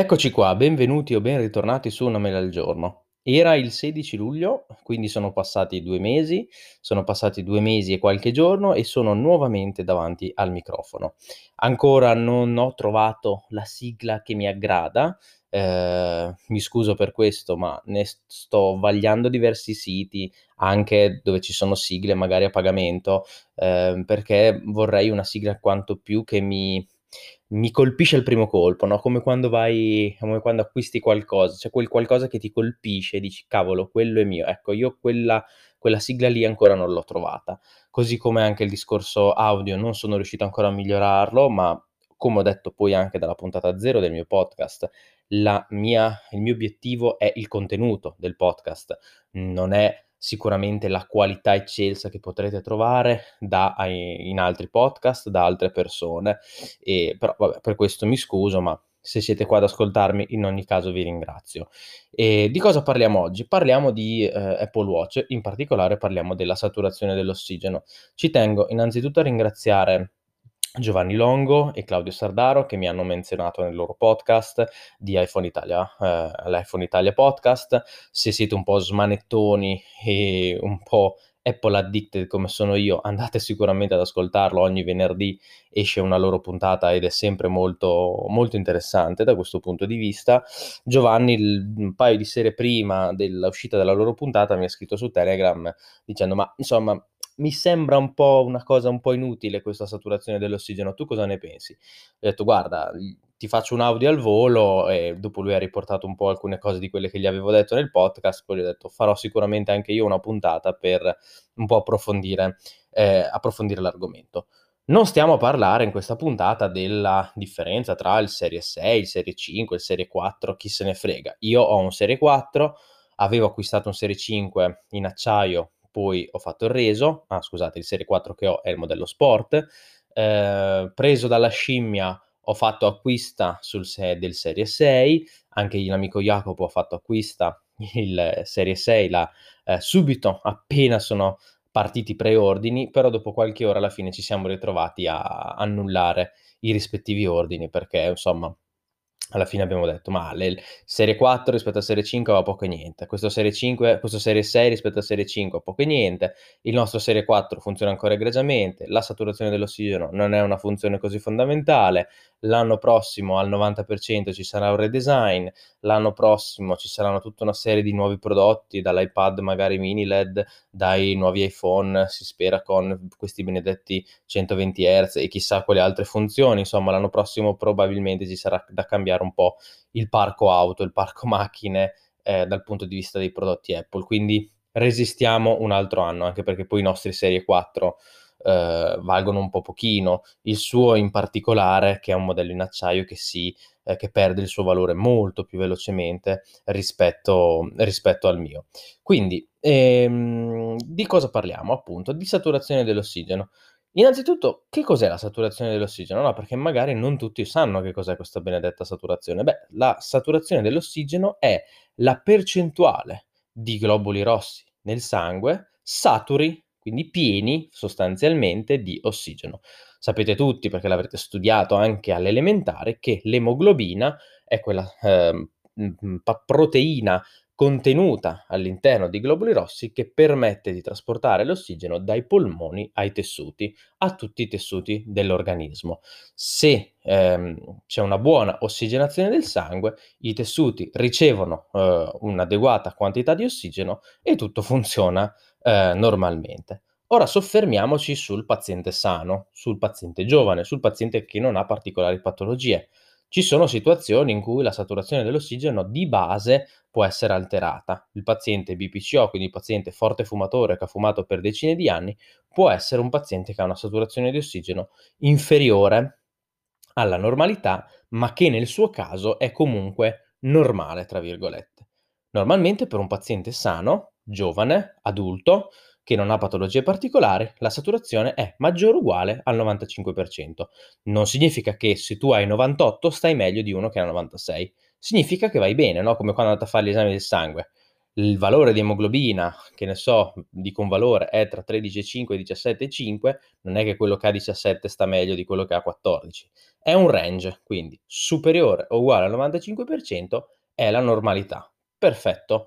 Eccoci qua, benvenuti o ben ritornati su Una mela al giorno. Era il 16 luglio, quindi sono passati 2 mesi, sono passati 2 mesi e qualche giorno e sono nuovamente davanti al microfono. Ancora non ho trovato la sigla che mi aggrada, ehm, mi scuso per questo, ma ne sto vagliando diversi siti, anche dove ci sono sigle magari a pagamento, ehm, perché vorrei una sigla quanto più che mi mi colpisce al primo colpo, no, come quando vai come quando acquisti qualcosa, c'è quel qualcosa che ti colpisce e dici: "Cavolo, quello è mio." Ecco, io quella quella sigla lì ancora non l'ho trovata. Così come anche il discorso audio non sono riuscito ancora a migliorarlo, ma come ho detto poi anche dalla puntata 0 del mio podcast, mia il mio obiettivo è il contenuto del podcast, non è sicuramente la qualità eccelsa che potrete trovare da in altri podcast, da altre persone, ehm, però vabbè per questo mi scuso, ma se siete qua ad ascoltarmi in ogni caso vi ringrazio. Ehm, di cosa parliamo oggi? Parliamo di, ehm, Apple Watch, in particolare parliamo della saturazione dell'ossigeno. Ci tengo innanzitutto a ringraziare Giovanni Longo e Claudio Sardaro che mi hanno menzionato nel loro podcast di iPhone Italia, eh, l'iPhone Italia podcast. Se siete un po' smanettoni e un po' Apple addicted come sono io, andate sicuramente ad ascoltarlo. Ogni venerdì esce una loro puntata ed è sempre molto, molto interessante da questo punto di vista. Giovanni, il, un paio di sere prima dell'uscita della loro puntata, mi ha scritto su Telegram dicendo: Ma insomma, mi sembra un po' una cosa un po' inutile questa saturazione dell'ossigeno, tu cosa ne pensi? Ho detto guarda, ti faccio un audio al volo e dopo lui ha riportato un po' alcune cose di quelle che gli avevo detto nel podcast, poi gli ho detto farò sicuramente anche io una puntata per un po' approfondire, eh, approfondire l'argomento. Non stiamo a parlare in questa puntata della differenza tra il Serie 6, il Serie 5, il Serie 4, chi se ne frega. Io ho un Serie 4, avevo acquistato un Serie 5 in acciaio poi ho fatto il reso, ah scusate, il Serie 4 che ho è il modello Sport, eh, preso dalla scimmia ho fatto acquista sul se- del Serie 6, anche l'amico Jacopo ha fatto acquista il Serie 6 là, eh, subito appena sono partiti i preordini, però dopo qualche ora alla fine ci siamo ritrovati a annullare i rispettivi ordini perché insomma alla fine abbiamo detto, ma le serie 4 rispetto a serie 5 va poco e niente, questo serie 5, questo serie 6 rispetto a serie 5 va poco e niente, il nostro serie 4 funziona ancora egregiamente, la saturazione dell'ossigeno non è una funzione così fondamentale, l'anno prossimo al 90% ci sarà un redesign, l'anno prossimo ci saranno tutta una serie di nuovi prodotti, dall'iPad magari mini LED, dai nuovi iPhone, si spera con questi benedetti 120 Hz e chissà quali altre funzioni, insomma l'anno prossimo probabilmente ci sarà da cambiare un po' il parco auto, il parco macchine eh, dal punto di vista dei prodotti Apple, quindi resistiamo un altro anno, anche perché poi i nostri serie 4 eh, valgono un po' pochino, il suo in particolare, che è un modello in acciaio che si eh, che perde il suo valore molto più velocemente rispetto, rispetto al mio. Quindi, ehm, di cosa parliamo? Appunto, di saturazione dell'ossigeno. Innanzitutto, che cos'è la saturazione dell'ossigeno? No, perché magari non tutti sanno che cos'è questa benedetta saturazione. Beh, la saturazione dell'ossigeno è la percentuale di globuli rossi nel sangue saturi quindi pieni sostanzialmente di ossigeno. Sapete tutti, perché l'avrete studiato anche all'elementare, che l'emoglobina è quella eh, proteina contenuta all'interno di globuli rossi che permette di trasportare l'ossigeno dai polmoni ai tessuti, a tutti i tessuti dell'organismo. Se ehm, c'è una buona ossigenazione del sangue, i tessuti ricevono eh, un'adeguata quantità di ossigeno e tutto funziona eh, normalmente. Ora soffermiamoci sul paziente sano, sul paziente giovane, sul paziente che non ha particolari patologie. Ci sono situazioni in cui la saturazione dell'ossigeno di base può essere alterata. Il paziente BPCO, quindi il paziente forte fumatore che ha fumato per decine di anni, può essere un paziente che ha una saturazione di ossigeno inferiore alla normalità, ma che nel suo caso è comunque normale, tra virgolette. Normalmente per un paziente sano, giovane, adulto, che non ha patologie particolari, la saturazione è maggiore o uguale al 95%. Non significa che se tu hai 98 stai meglio di uno che ha 96. Significa che vai bene, no? Come quando andate a fare gli esami del sangue. il valore di emoglobina, che ne so, dico un valore, è tra 13,5 e 17,5, non è che quello che ha 17 sta meglio di quello che ha 14. È un range, quindi superiore o uguale al 95% è la normalità. Perfetto.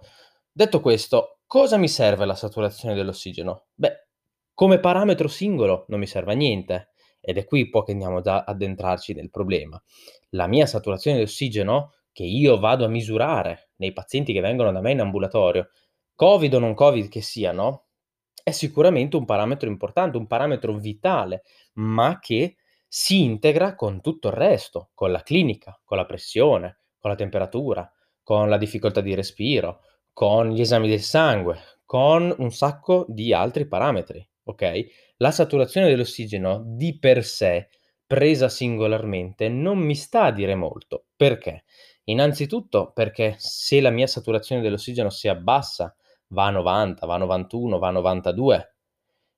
Detto questo, cosa mi serve la saturazione dell'ossigeno? Beh, come parametro singolo non mi serve a niente ed è qui poi che andiamo ad addentrarci nel problema. La mia saturazione di ossigeno che io vado a misurare nei pazienti che vengono da me in ambulatorio, Covid o non Covid che siano, è sicuramente un parametro importante, un parametro vitale, ma che si integra con tutto il resto, con la clinica, con la pressione, con la temperatura, con la difficoltà di respiro, con gli esami del sangue, con un sacco di altri parametri, ok? La saturazione dell'ossigeno di per sé, presa singolarmente, non mi sta a dire molto. Perché? Innanzitutto perché se la mia saturazione dell'ossigeno si abbassa, va a 90, va a 91, va a 92,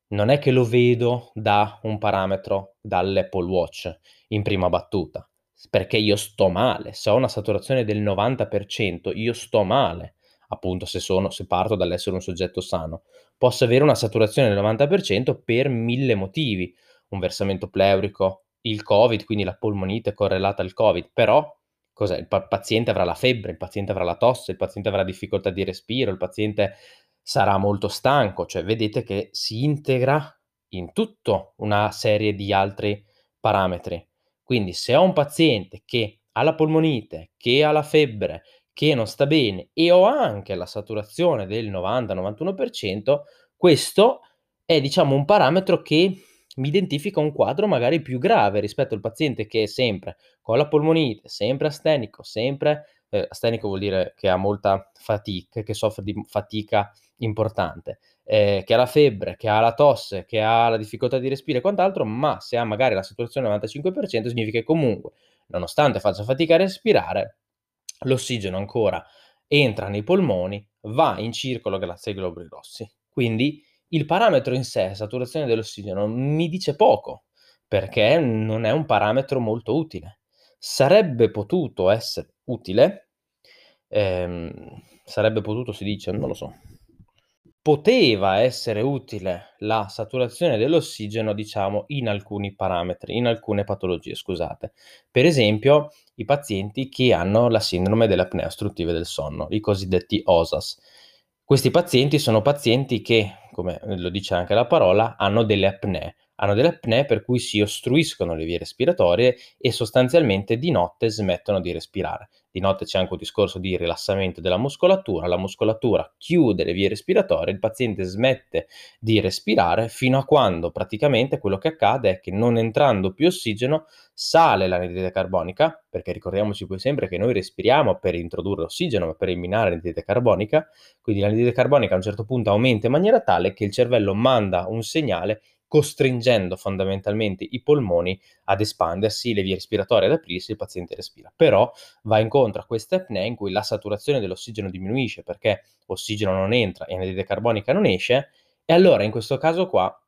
non è che lo vedo da un parametro dall'Apple Watch in prima battuta, perché io sto male. Se ho una saturazione del 90%, io sto male, appunto se, sono, se parto dall'essere un soggetto sano. Posso avere una saturazione del 90% per mille motivi, un versamento pleurico, il Covid, quindi la polmonite correlata al Covid, però cos'è? Il paziente avrà la febbre, il paziente avrà la tosse, il paziente avrà difficoltà di respiro, il paziente sarà molto stanco, cioè vedete che si integra in tutto una serie di altri parametri. Quindi se ho un paziente che ha la polmonite, che ha la febbre, che non sta bene e ho anche la saturazione del 90-91%, questo è diciamo un parametro che mi identifica un quadro magari più grave rispetto al paziente che è sempre con la polmonite, sempre astenico, sempre eh, astenico vuol dire che ha molta fatica, che soffre di fatica importante, eh, che ha la febbre, che ha la tosse, che ha la difficoltà di respiro e quant'altro, ma se ha magari la saturazione al 95% significa che comunque, nonostante faccia fatica a respirare, l'ossigeno ancora entra nei polmoni, va in circolo grazie ai globuli rossi. Quindi il parametro in sé, saturazione dell'ossigeno, mi dice poco, perché non è un parametro molto utile. Sarebbe potuto essere utile, ehm, sarebbe potuto, si dice, non lo so, poteva essere utile la saturazione dell'ossigeno, diciamo, in alcuni parametri, in alcune patologie, scusate. Per esempio, i pazienti che hanno la sindrome delle apnee ostruttive del sonno, i cosiddetti OSAS. Questi pazienti sono pazienti che, come lo dice anche la parola, hanno delle apnee, hanno delle apnee per cui si ostruiscono le vie respiratorie e sostanzialmente di notte smettono di respirare. Di notte c'è anche un discorso di rilassamento della muscolatura, la muscolatura chiude le vie respiratorie, il paziente smette di respirare fino a quando praticamente quello che accade è che non entrando più ossigeno sale l'anidride carbonica, perché ricordiamoci poi sempre che noi respiriamo per introdurre ossigeno, ma per eliminare l'anidride carbonica, quindi l'anidride carbonica a un certo punto aumenta in maniera tale che il cervello manda un segnale costringendo fondamentalmente i polmoni ad espandersi, le vie respiratorie ad aprirsi, il paziente respira. Però va incontro a queste apnee in cui la saturazione dell'ossigeno diminuisce perché ossigeno non entra e anidride carbonica non esce, e allora in questo caso qua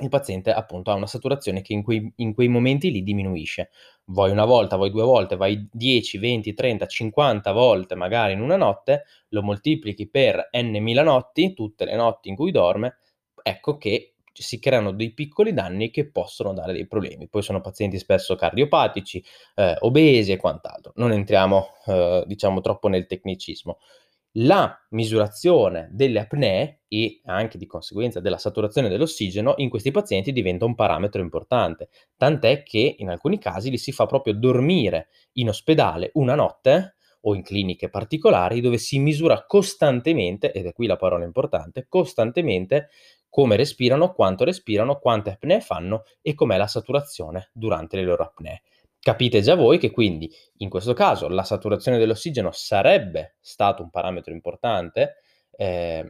il paziente appunto ha una saturazione che in quei, in quei momenti lì diminuisce. Vuoi una volta, vuoi due volte, vai 10, 20, 30, 50 volte magari in una notte, lo moltiplichi per n mila notti, tutte le notti in cui dorme, ecco che si creano dei piccoli danni che possono dare dei problemi. Poi sono pazienti spesso cardiopatici, eh, obesi e quant'altro. Non entriamo, eh, diciamo, troppo nel tecnicismo. La misurazione delle apnee e anche di conseguenza della saturazione dell'ossigeno in questi pazienti diventa un parametro importante, tant'è che in alcuni casi li si fa proprio dormire in ospedale una notte o in cliniche particolari dove si misura costantemente, ed è qui la parola importante, costantemente come respirano, quanto respirano, quante apnee fanno e com'è la saturazione durante le loro apnee. Capite già voi che quindi in questo caso la saturazione dell'ossigeno sarebbe stato un parametro importante, ehm,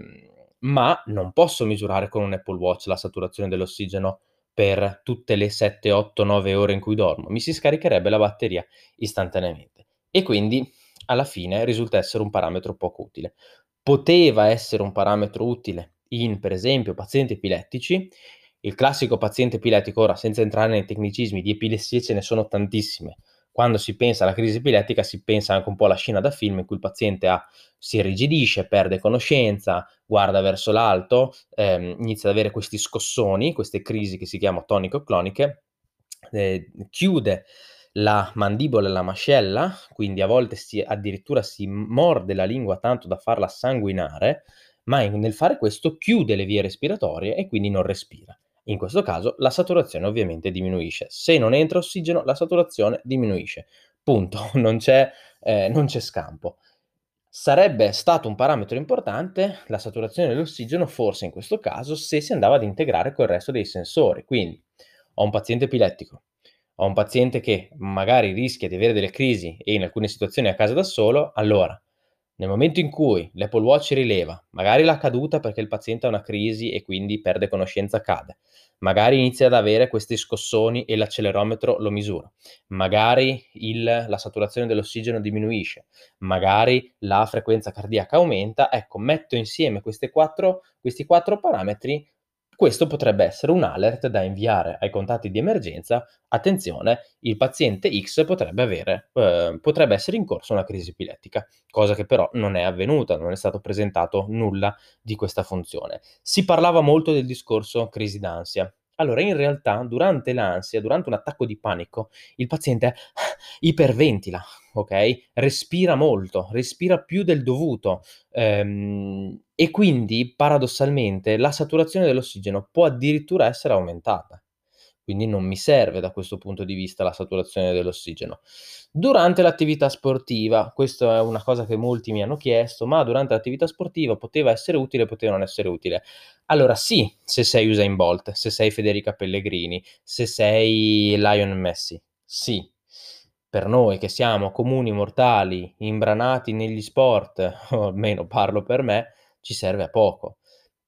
ma non posso misurare con un Apple Watch la saturazione dell'ossigeno per tutte le 7, 8, 9 ore in cui dormo. Mi si scaricherebbe la batteria istantaneamente e quindi alla fine risulta essere un parametro poco utile. Poteva essere un parametro utile in, per esempio, pazienti epilettici, il classico paziente epilettico, ora senza entrare nei tecnicismi, di epilessie ce ne sono tantissime. quando si pensa alla crisi epilettica si pensa anche un po' alla scena da film in cui il paziente ha, si irrigidisce, perde conoscenza, guarda verso l'alto, ehm, inizia ad avere questi scossoni, queste crisi che si chiamano tonico-cloniche, eh, chiude la mandibola e la mascella, quindi a volte si, addirittura si morde la lingua tanto da farla sanguinare, ma in, nel fare questo chiude le vie respiratorie e quindi non respira. In questo caso la saturazione ovviamente diminuisce. Se non entra ossigeno, la saturazione diminuisce. Punto, non c'è, eh, non c'è scampo. Sarebbe stato un parametro importante la saturazione dell'ossigeno, forse in questo caso, se si andava ad integrare col resto dei sensori. Quindi ho un paziente epilettico, ho un paziente che magari rischia di avere delle crisi e in alcune situazioni è a casa da solo, allora nel momento in cui l'Apple Watch rileva, magari la caduta perché il paziente ha una crisi e quindi perde conoscenza, cade, magari inizia ad avere questi scossoni e l'accelerometro lo misura, magari il, la saturazione dell'ossigeno diminuisce, magari la frequenza cardiaca aumenta, ecco, metto insieme quattro, questi quattro parametri questo potrebbe essere un alert da inviare ai contatti di emergenza. Attenzione, il paziente X potrebbe, avere, eh, potrebbe essere in corso una crisi epilettica, cosa che però non è avvenuta, non è stato presentato nulla di questa funzione. Si parlava molto del discorso crisi d'ansia. Allora, in realtà, durante l'ansia, durante un attacco di panico, il paziente iperventila, ok? Respira molto, respira più del dovuto ehm, e quindi paradossalmente la saturazione dell'ossigeno può addirittura essere aumentata. Quindi non mi serve da questo punto di vista la saturazione dell'ossigeno. Durante l'attività sportiva, questa è una cosa che molti mi hanno chiesto, ma durante l'attività sportiva poteva essere utile, poteva non essere utile. Allora sì, se sei Usain Bolt, se sei Federica Pellegrini, se sei Lion Messi, sì, per noi che siamo comuni mortali, imbranati negli sport, o almeno parlo per me, ci serve a poco.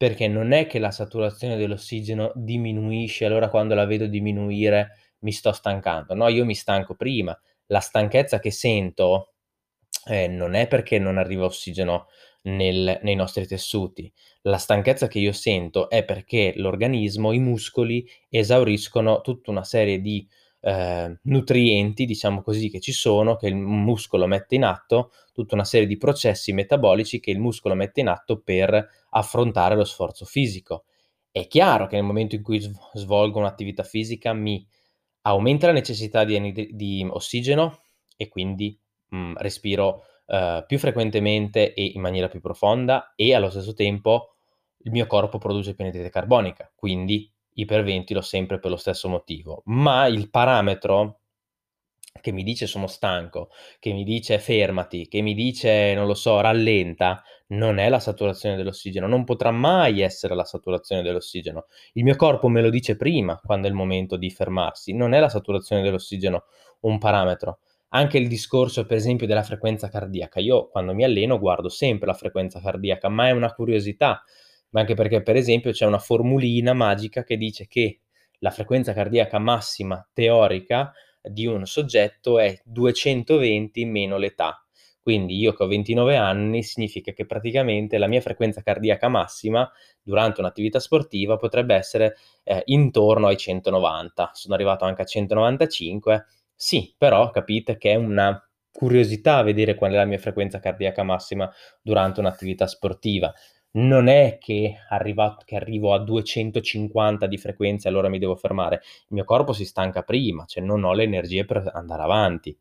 Perché non è che la saturazione dell'ossigeno diminuisce, allora quando la vedo diminuire mi sto stancando. No, io mi stanco prima. La stanchezza che sento eh, non è perché non arriva ossigeno nel, nei nostri tessuti. La stanchezza che io sento è perché l'organismo, i muscoli esauriscono tutta una serie di eh, nutrienti, diciamo così, che ci sono, che il muscolo mette in atto, tutta una serie di processi metabolici che il muscolo mette in atto per affrontare lo sforzo fisico. È chiaro che nel momento in cui svolgo un'attività fisica mi aumenta la necessità di, di ossigeno e quindi mh, mm, respiro uh, più frequentemente e in maniera più profonda e allo stesso tempo il mio corpo produce più anidride carbonica, quindi iperventilo sempre per lo stesso motivo, ma il parametro che mi dice sono stanco, che mi dice fermati, che mi dice, non lo so, rallenta, non è la saturazione dell'ossigeno, non potrà mai essere la saturazione dell'ossigeno. Il mio corpo me lo dice prima, quando è il momento di fermarsi, non è la saturazione dell'ossigeno un parametro. Anche il discorso, per esempio, della frequenza cardiaca. Io quando mi alleno guardo sempre la frequenza cardiaca, ma è una curiosità ma anche perché per esempio c'è una formulina magica che dice che la frequenza cardiaca massima teorica di un soggetto è 220 meno l'età. Quindi io che ho 29 anni significa che praticamente la mia frequenza cardiaca massima durante un'attività sportiva potrebbe essere eh, intorno ai 190. Sono arrivato anche a 195. Sì, però capite che è una curiosità vedere qual è la mia frequenza cardiaca massima durante un'attività sportiva non è che, arrivato, che arrivo a 250 di frequenza e allora mi devo fermare. Il mio corpo si stanca prima, cioè non ho le energie per andare avanti.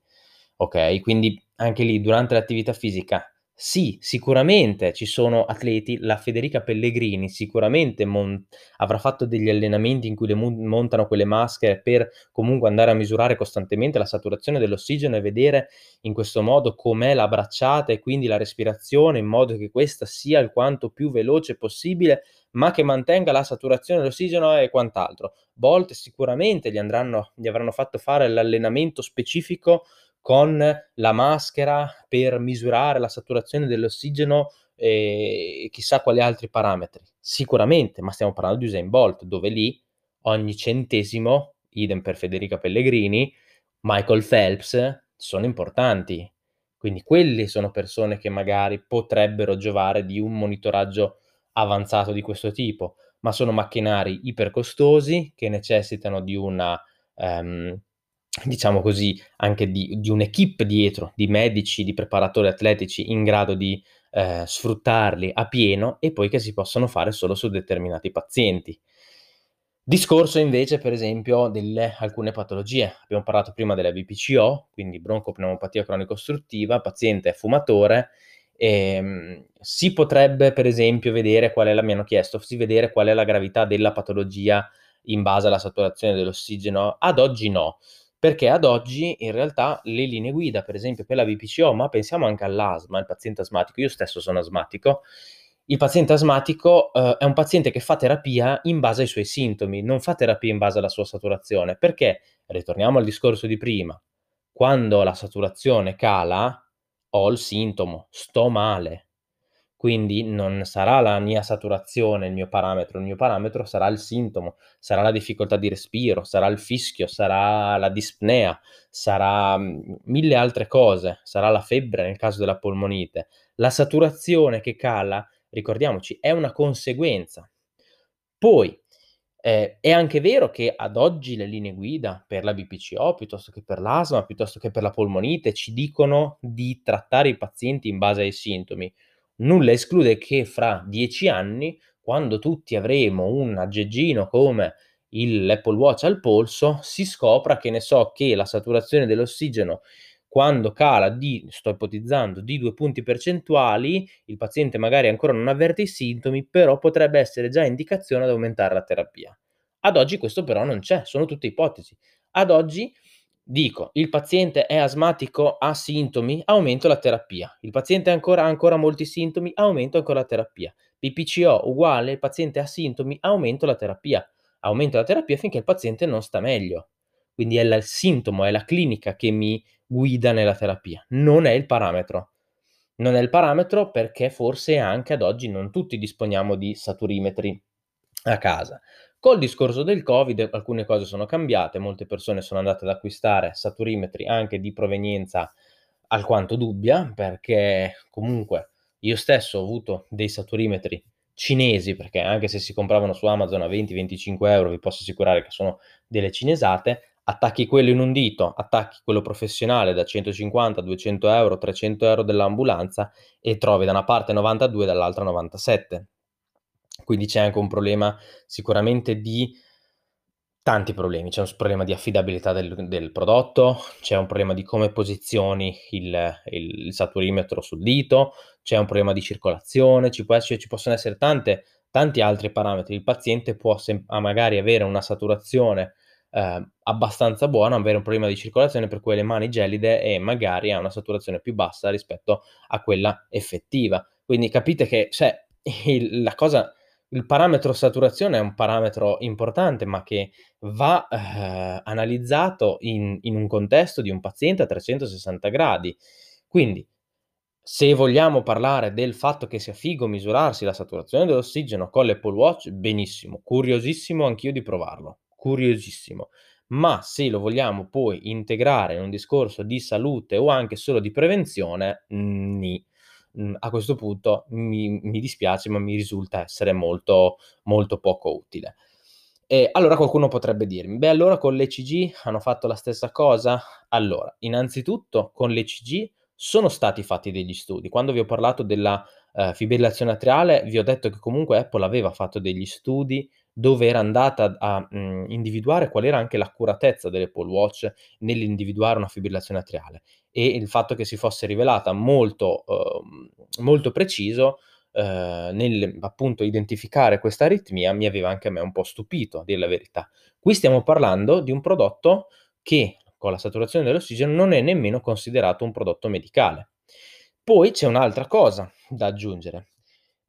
Ok? Quindi anche lì durante l'attività fisica sì, sicuramente ci sono atleti, la Federica Pellegrini sicuramente mon- avrà fatto degli allenamenti in cui le mon- montano quelle maschere per comunque andare a misurare costantemente la saturazione dell'ossigeno e vedere in questo modo com'è la bracciata e quindi la respirazione in modo che questa sia il quanto più veloce possibile ma che mantenga la saturazione dell'ossigeno e quant'altro. Bolt sicuramente gli, andranno, gli avranno fatto fare l'allenamento specifico con la maschera per misurare la saturazione dell'ossigeno e chissà quali altri parametri. Sicuramente, ma stiamo parlando di Usain Bolt, dove lì ogni centesimo, idem per Federica Pellegrini, Michael Phelps, sono importanti. Quindi quelle sono persone che magari potrebbero giovare di un monitoraggio avanzato di questo tipo, ma sono macchinari ipercostosi che necessitano di una um, diciamo così, anche di di un'équipe dietro, di medici, di preparatori atletici in grado di, ehm, sfruttarli a pieno e poi che si possono fare solo su determinati pazienti. Discorso invece, per esempio, delle alcune patologie. Abbiamo parlato prima della BPCO, quindi broncopneumopatia cronico ostruttiva, paziente è fumatore, ehm, si potrebbe per esempio vedere qual è la mi hanno chiesto si vedere qual è la gravità della patologia in base alla saturazione dell'ossigeno. Ad oggi no, perché ad oggi in realtà le linee guida, per esempio per la BPCO, ma pensiamo anche all'asma, il paziente asmatico, io stesso sono asmatico, il paziente asmatico, uhm, è un paziente che fa terapia in base ai suoi sintomi, non fa terapia in base alla sua saturazione, perché, ritorniamo al discorso di prima, quando la saturazione cala ho il sintomo, sto male. Quindi non sarà la mia saturazione il mio parametro, il mio parametro sarà il sintomo, sarà la difficoltà di respiro, sarà il fischio, sarà la dispnea, sarà, mhmm, mille altre cose, sarà la febbre nel caso della polmonite. La saturazione che cala, ricordiamoci, è una conseguenza. Poi, ehm, è anche vero che ad oggi le linee guida per la BPCO, piuttosto che per l'asma, piuttosto che per la polmonite, ci dicono di trattare i pazienti in base ai sintomi. Nulla esclude che fra 10 anni, quando tutti avremo un aggeggino come l'Apple Watch al polso, si scopra, che ne so, che la saturazione dell'ossigeno quando cala di sto ipotizzando, di 2 punti percentuali, il paziente magari ancora non avverte i sintomi, però potrebbe essere già indicazione ad aumentare la terapia. Ad oggi questo però non c'è, sono tutte ipotesi. Ad oggi dico: il paziente è asmatico, ha sintomi, aumento la terapia. Il paziente ancora ha ancora molti sintomi, aumento ancora la terapia. BPCO uguale, il paziente ha sintomi, aumento la terapia. Aumento la terapia finché il paziente non sta meglio. Quindi è la il sintomo, è la clinica che mi guida nella terapia, non è il parametro. Non è il parametro perché forse anche ad oggi non tutti disponiamo di saturimetri a casa. Col discorso del Covid alcune cose sono cambiate, molte persone sono andate ad acquistare saturimetri anche di provenienza alquanto dubbia, perché comunque io stesso ho avuto dei saturimetri cinesi, perché anche se si compravano su Amazon a 20, 25 €, vi posso assicurare che sono delle cinesate, attacchi quello in un dito, attacchi quello professionale da 150, 200 €, 300 € dell'ambulanza e trovi da una parte 92 e dall'altra 97. Quindi c'è anche un problema sicuramente di tanti problemi. C'è un problema di affidabilità del del prodotto, c'è un problema di come posizioni il il saturimetro sul dito, c'è un problema di circolazione, ci può essere ci possono essere tante tanti altri parametri. Il paziente può sem magari avere una saturazione, ehm, abbastanza buona, avere un problema di circolazione per cui le mani gelide e magari ha una saturazione più bassa rispetto a quella effettiva. Quindi capite che cioè il la cosa il parametro saturazione è un parametro importante, ma che va, ehm, analizzato in in un contesto di un paziente a 360 gradi. Quindi, se vogliamo parlare del fatto che sia figo misurarsi la saturazione dell'ossigeno con l'Apple Watch, benissimo, curiosissimo anch'io di provarlo, curiosissimo. Ma se lo vogliamo poi integrare in un discorso di salute o anche solo di prevenzione, nì. Mhmm, a questo punto mi mi dispiace, ma mi risulta essere molto, molto poco utile. E allora qualcuno potrebbe dirmi: "Beh, allora con l'ECG hanno fatto la stessa cosa?" Allora, innanzitutto con l'ECG sono stati fatti degli studi. Quando vi ho parlato della, ehm, fibrillazione atriale, vi ho detto che comunque Apple aveva fatto degli studi dove era andata a, mhmm, individuare qual era anche l'accuratezza dell'Apple Watch nell'individuare una fibrillazione atriale e il fatto che si fosse rivelata molto, uhm, molto preciso, ehm, nel appunto identificare questa aritmia mi aveva anche a me un po' stupito, a dir la verità. Qui stiamo parlando di un prodotto che, con la saturazione dell'ossigeno, non è nemmeno considerato un prodotto medicale. Poi c'è un'altra cosa da aggiungere: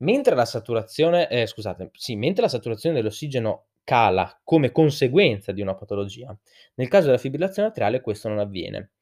mentre la saturazione ehm, scusate, sì, mentre la saturazione dell'ossigeno cala come conseguenza di una patologia, nel caso della fibrillazione atriale questo non avviene.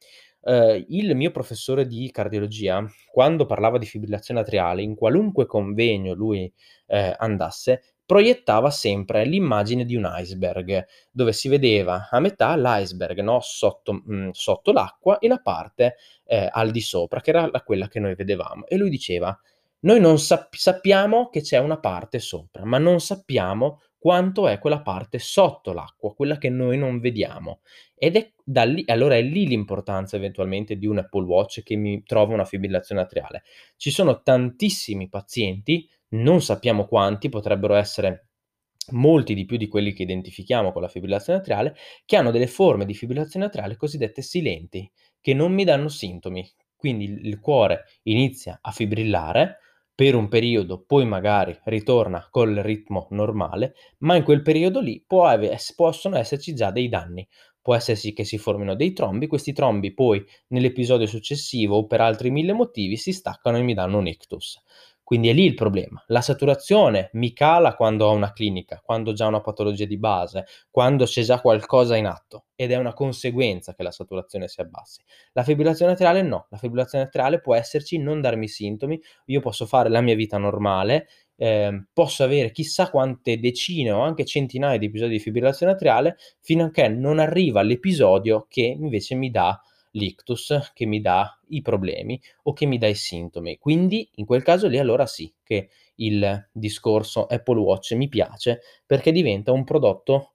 Ehm, il mio professore di cardiologia, quando parlava di fibrillazione atriale, in qualunque convegno lui, ehm, andasse, proiettava sempre l'immagine di un iceberg, dove si vedeva a metà l'iceberg, no, sotto mhmm, sotto l'acqua e la parte, ehm, al di sopra, che era la quella che noi vedevamo. E lui diceva: "Noi non sap sappiamo che c'è una parte sopra, ma non sappiamo quanto è quella parte sotto l'acqua, quella che noi non vediamo. Ed è da lì, allora è lì l'importanza eventualmente di un Apple Watch che mi trova una fibrillazione atriale. Ci sono tantissimi pazienti, non sappiamo quanti, potrebbero essere molti di più di quelli che identifichiamo con la fibrillazione atriale, che hanno delle forme di fibrillazione atriale cosiddette silenti, che non mi danno sintomi. Quindi il cuore inizia a fibrillare per un periodo, poi magari ritorna col ritmo normale, ma in quel periodo lì ave- possono esserci già dei danni. Può esserci che si formino dei trombi, questi trombi poi nell'episodio successivo o per altri mille motivi si staccano e mi danno un ictus. Quindi è lì il problema. La saturazione mi cala quando ho una clinica, quando ho già una patologia di base, quando c'è già qualcosa in atto ed è una conseguenza che la saturazione si abbassi. La fibrillazione atriale no, la fibrillazione atriale può esserci, non darmi sintomi, io posso fare la mia vita normale, eh, posso avere chissà quante decine o anche centinaia di episodi di fibrillazione atriale fino a che non arriva l'episodio che invece mi dà l'ictus che mi dà i problemi o che mi dà i sintomi. Quindi in quel caso lì allora sì che il discorso Apple Watch mi piace perché diventa un prodotto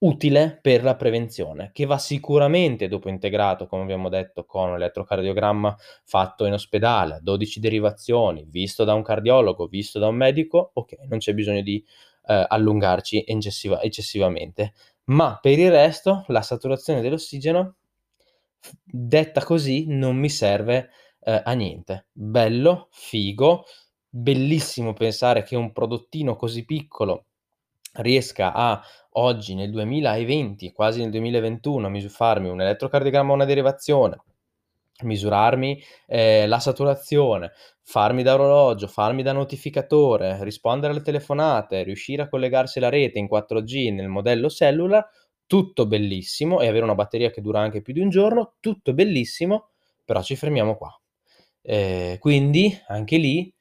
utile per la prevenzione, che va sicuramente dopo integrato, come abbiamo detto, con un elettrocardiogramma fatto in ospedale, 12 derivazioni, visto da un cardiologo, visto da un medico, ok, non c'è bisogno di eh, allungarci eccessiva, eccessivamente. Ma per il resto, la saturazione dell'ossigeno detta così non mi serve eh, a niente. Bello, figo, bellissimo pensare che un prodottino così piccolo riesca a oggi nel 2020, quasi nel 2021, a farmi un elettrocardiogramma, una derivazione, misurarmi eh, la saturazione, farmi da orologio, farmi da notificatore, rispondere alle telefonate, riuscire a collegarsi alla rete in 4G nel modello cellular, tutto bellissimo e avere una batteria che dura anche più di un giorno, tutto bellissimo, però ci fermiamo qua. Eh, quindi anche lì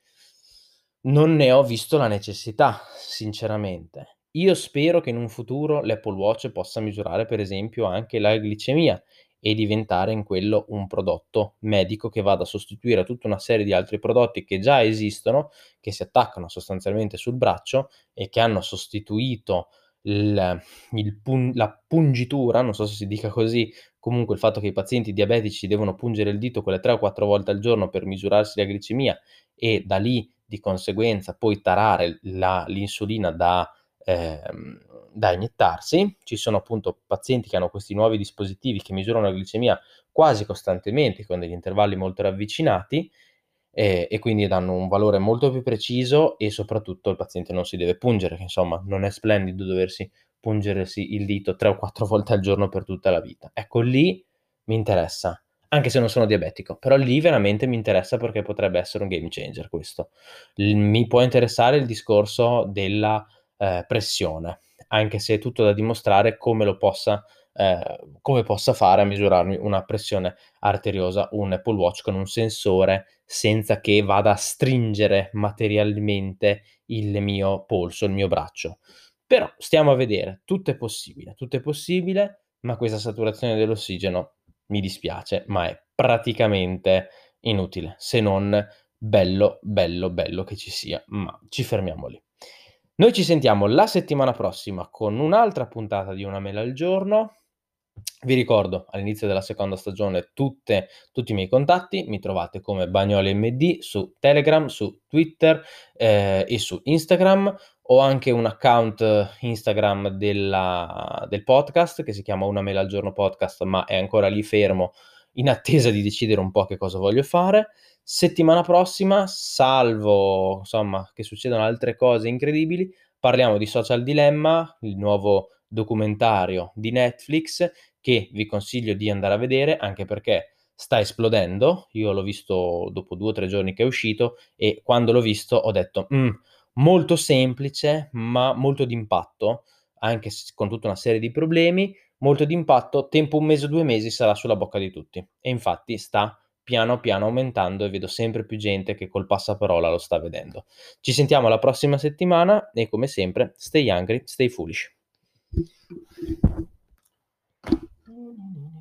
non ne ho visto la necessità, sinceramente. Io spero che in un futuro l'Apple Watch possa misurare, per esempio, anche la glicemia e diventare in quello un prodotto medico che vada a sostituire tutta una serie di altri prodotti che già esistono, che si attaccano sostanzialmente sul braccio e che hanno sostituito il, il pun- la pungitura, non so se si dica così, comunque il fatto che i pazienti diabetici devono pungere il dito quelle 3 o 4 volte al giorno per misurarsi la glicemia e da lì di conseguenza poi tarare la, l'insulina da, ehm, da iniettarsi. Ci sono appunto pazienti che hanno questi nuovi dispositivi che misurano la glicemia quasi costantemente con degli intervalli molto ravvicinati e, e, quindi danno un valore molto più preciso e soprattutto il paziente non si deve pungere, che insomma non è splendido doversi pungersi il dito tre o quattro volte al giorno per tutta la vita. Ecco, lì mi interessa, anche se non sono diabetico, però lì veramente mi interessa perché potrebbe essere un game changer questo. mi può interessare il discorso della eh, pressione, anche se è tutto da dimostrare come lo possa eh, come possa fare a misurarmi una pressione arteriosa un Apple Watch con un sensore senza che vada a stringere materialmente il mio polso, il mio braccio. Però stiamo a vedere, tutto è possibile, tutto è possibile, ma questa saturazione dell'ossigeno mi dispiace, ma è praticamente inutile, se non bello, bello, bello che ci sia, ma ci fermiamo lì. Noi ci sentiamo la settimana prossima con un'altra puntata di Una mela al giorno. Vi ricordo all'inizio della seconda stagione tutte, tutti i miei contatti, mi trovate come Bagnoli MD su Telegram, su Twitter eh, e su Instagram. Ho anche un account Instagram della, del podcast che si chiama Una mela al giorno podcast, ma è ancora lì fermo in attesa di decidere un po' che cosa voglio fare. Settimana prossima, salvo insomma che succedano altre cose incredibili, parliamo di Social Dilemma, il nuovo documentario di Netflix che vi consiglio di andare a vedere anche perché sta esplodendo. Io l'ho visto dopo due o tre giorni che è uscito e quando l'ho visto ho detto mm, molto semplice ma molto d'impatto, anche con tutta una serie di problemi, molto d'impatto, tempo un mese o due mesi sarà sulla bocca di tutti. E infatti sta piano piano aumentando e vedo sempre più gente che col passaparola lo sta vedendo. Ci sentiamo la prossima settimana e come sempre, stay hungry, stay foolish. どうん